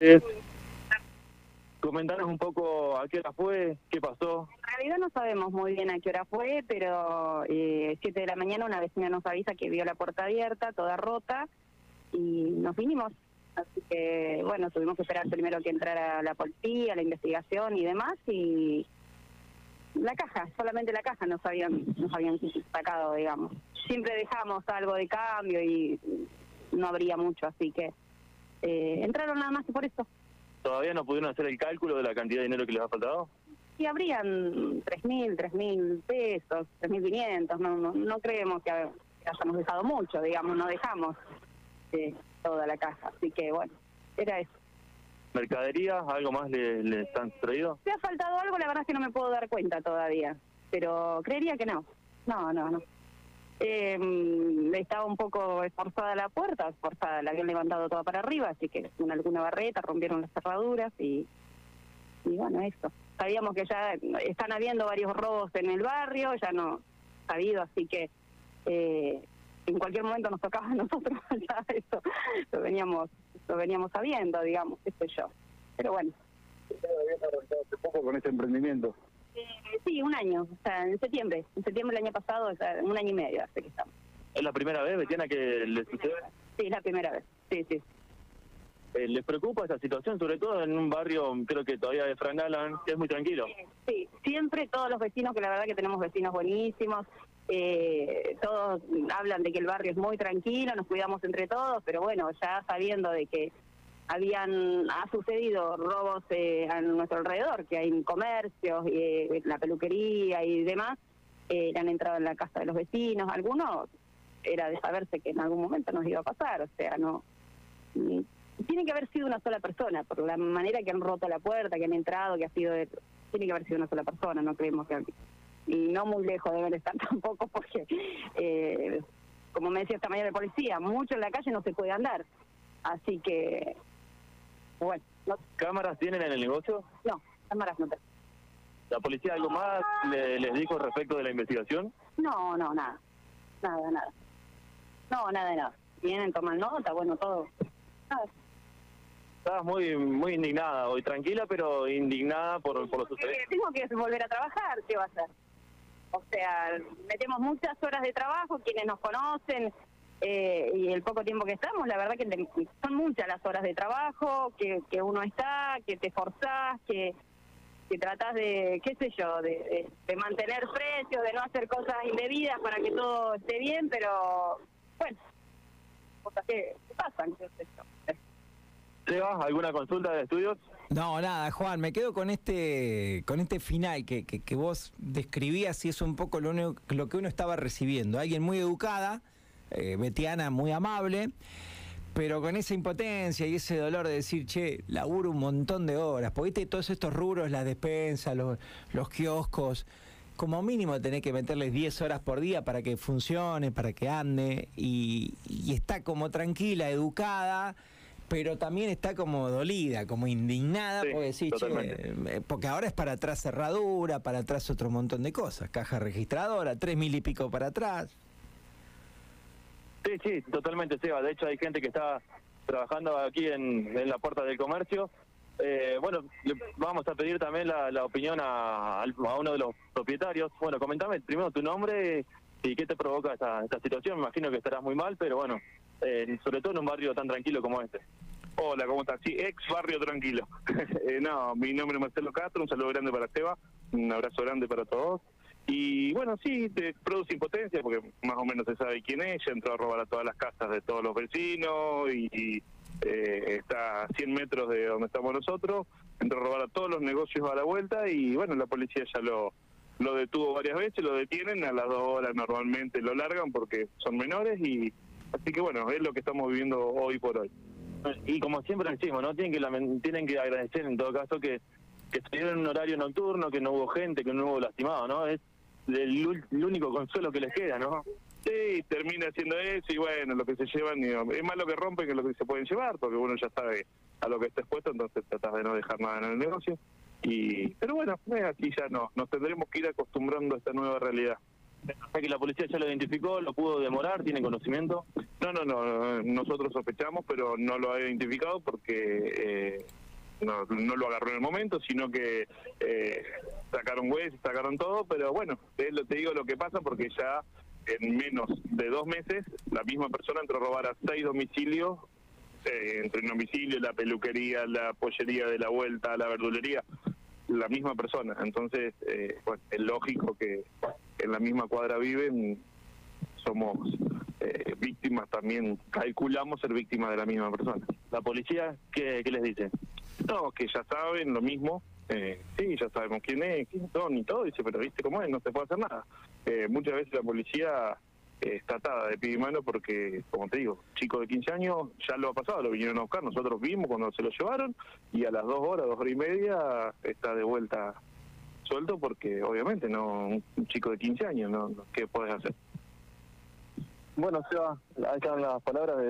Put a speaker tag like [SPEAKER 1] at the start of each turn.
[SPEAKER 1] Eh, comentanos un poco a qué hora fue, qué pasó.
[SPEAKER 2] En realidad no sabemos muy bien a qué hora fue, pero eh, 7 de la mañana una vecina nos avisa que vio la puerta abierta, toda rota, y nos vinimos. Así que, bueno, tuvimos que esperar primero que entrara la policía, la investigación y demás, y la caja, solamente la caja nos habían, nos habían sacado, digamos. Siempre dejamos algo de cambio y no habría mucho, así que eh, entraron nada más que por eso.
[SPEAKER 1] ¿Todavía no pudieron hacer el cálculo de la cantidad de dinero que les ha faltado?
[SPEAKER 2] Y habrían 3.000, 3.000 pesos, 3.500, no, no, no creemos que hayamos dejado mucho, digamos, no dejamos eh, toda la caja, así que bueno, era eso.
[SPEAKER 1] ¿Mercadería? ¿Algo más les le han traído?
[SPEAKER 2] Si ha faltado algo, la verdad es que no me puedo dar cuenta todavía, pero creería que no. No, no, no. Eh, estaba un poco esforzada la puerta, esforzada, la habían levantado toda para arriba, así que con alguna barreta rompieron las cerraduras y, y bueno, eso. Sabíamos que ya están habiendo varios robos en el barrio, ya no sabido, así que eh, en cualquier momento nos tocaba a nosotros ya eso, lo veníamos, lo veníamos sabiendo, digamos, qué yo. Pero bueno.
[SPEAKER 1] hace poco con este emprendimiento?
[SPEAKER 2] Eh, sí, un año, o sea, en septiembre, en septiembre del año pasado, o sea, un año y medio hace que estamos.
[SPEAKER 1] ¿Es la primera vez, Betiana, que les sucede?
[SPEAKER 2] Sí, es la primera vez, sí, sí.
[SPEAKER 1] Eh, ¿Les preocupa esa situación, sobre todo en un barrio, creo que todavía de Frank Alan, que es muy tranquilo?
[SPEAKER 2] Sí, siempre todos los vecinos, que la verdad que tenemos vecinos buenísimos, eh, todos hablan de que el barrio es muy tranquilo, nos cuidamos entre todos, pero bueno, ya sabiendo de que habían ha sucedido robos eh, a nuestro alrededor, que hay comercios, eh, la peluquería y demás, eh, han entrado en la casa de los vecinos, algunos era de saberse que en algún momento nos iba a pasar, o sea, no tiene que haber sido una sola persona, por la manera que han roto la puerta, que han entrado, que ha sido... tiene que haber sido una sola persona, no creemos que... Y no muy lejos deben estar tampoco, porque, eh, como me decía esta mañana el policía, mucho en la calle no se puede andar. Así que, bueno. No,
[SPEAKER 1] ¿Cámaras tienen en el negocio?
[SPEAKER 2] No, cámaras no tenemos.
[SPEAKER 1] ¿La policía algo más le, les dijo respecto de la investigación?
[SPEAKER 2] No, no, nada. Nada, nada. No, nada de nada. Vienen, toman nota, bueno, todo. Nada.
[SPEAKER 1] Estabas muy muy indignada hoy, tranquila, pero indignada por, por lo sucedido.
[SPEAKER 2] Tengo que volver a trabajar, ¿qué va a hacer? O sea, metemos muchas horas de trabajo, quienes nos conocen, eh, y el poco tiempo que estamos, la verdad que son muchas las horas de trabajo, que, que uno está, que te forzás, que, que tratás de, qué sé yo, de, de, mantener precios, de no hacer cosas indebidas para que todo esté bien, pero bueno, cosas que, que pasan, qué sé yo.
[SPEAKER 1] Seba, ¿alguna consulta de estudios?
[SPEAKER 3] No, nada, Juan, me quedo con este con este final que, que, que vos describías y es un poco lo, único, lo que uno estaba recibiendo. Alguien muy educada, eh, Betiana muy amable, pero con esa impotencia y ese dolor de decir, che, laburo un montón de horas, porque viste todos estos rubros, las despensas, los, los kioscos, como mínimo tenés que meterles 10 horas por día para que funcione, para que ande, y, y está como tranquila, educada pero también está como dolida, como indignada,
[SPEAKER 1] Sí,
[SPEAKER 3] porque decir, che, eh, porque ahora es para atrás cerradura, para atrás otro montón de cosas, caja registradora, tres mil y pico para atrás.
[SPEAKER 1] Sí, sí, totalmente, Seba. De hecho, hay gente que está trabajando aquí en, la puerta del comercio. Eh, bueno, le vamos a pedir también la, opinión a, a uno de los propietarios. Bueno, comentame primero tu nombre y qué te provoca esta, esta situación. Me imagino que estarás muy mal, pero bueno, eh, sobre todo en un barrio tan tranquilo como este.
[SPEAKER 4] Hola, ¿cómo estás? Sí, ex barrio tranquilo. Eh, no, mi nombre es Marcelo Castro, un saludo grande para Seba, un abrazo grande para todos. Y bueno, sí, te produce impotencia porque más o menos se sabe quién es, ya entró a robar a todas las casas de todos los vecinos y, eh, está a 100 metros de donde estamos nosotros, entró a robar a todos los negocios a la vuelta y bueno, la policía ya lo, lo detuvo varias veces, lo detienen, a las dos horas normalmente lo largan porque son menores y así que bueno, es lo que estamos viviendo hoy por hoy.
[SPEAKER 1] Y como siempre decimos, ¿no? Tienen que, tienen que agradecer en todo caso que, que estuvieron en un horario nocturno, que no hubo gente, que no hubo lastimado, ¿no? Es el, el único consuelo que les queda, ¿no?
[SPEAKER 4] Sí, termina haciendo eso y bueno, lo que se llevan, es más lo que rompen que lo que se pueden llevar, porque uno ya sabe a lo que está expuesto, entonces tratas de no dejar nada en el negocio. y Pero bueno, eh, aquí ya no, nos tendremos que ir acostumbrando a esta nueva realidad.
[SPEAKER 1] Ya que la policía ya lo identificó, lo pudo demorar, tiene conocimiento.
[SPEAKER 4] No, no, no, nosotros sospechamos, pero no lo ha identificado porque eh, no, no lo agarró en el momento, sino que eh, sacaron huesos, sacaron todo, pero bueno, te, te digo lo que pasa porque ya en menos de dos meses la misma persona entró a robar a seis domicilios, eh, entre el domicilio, la peluquería, la pollería de la vuelta, la verdulería, la misma persona. Entonces, eh, bueno, es lógico que en la misma cuadra viven, somos eh, víctimas también, calculamos ser víctimas de la misma persona.
[SPEAKER 1] ¿La policía qué, qué les dice?
[SPEAKER 4] No, que ya saben lo mismo. Eh, sí, ya sabemos quién es, quién son y todo. Dice, pero viste cómo es, no se puede hacer nada. Eh, muchas veces la policía eh, está atada de pie y mano porque, como te digo, chico de 15 años ya lo ha pasado, lo vinieron a buscar. Nosotros vimos cuando se lo llevaron y a las dos horas, dos horas y media está de vuelta suelto porque, obviamente, no un chico de 15 años, no, ¿qué puedes hacer?
[SPEAKER 1] Bueno, Seba, ahí están las palabras de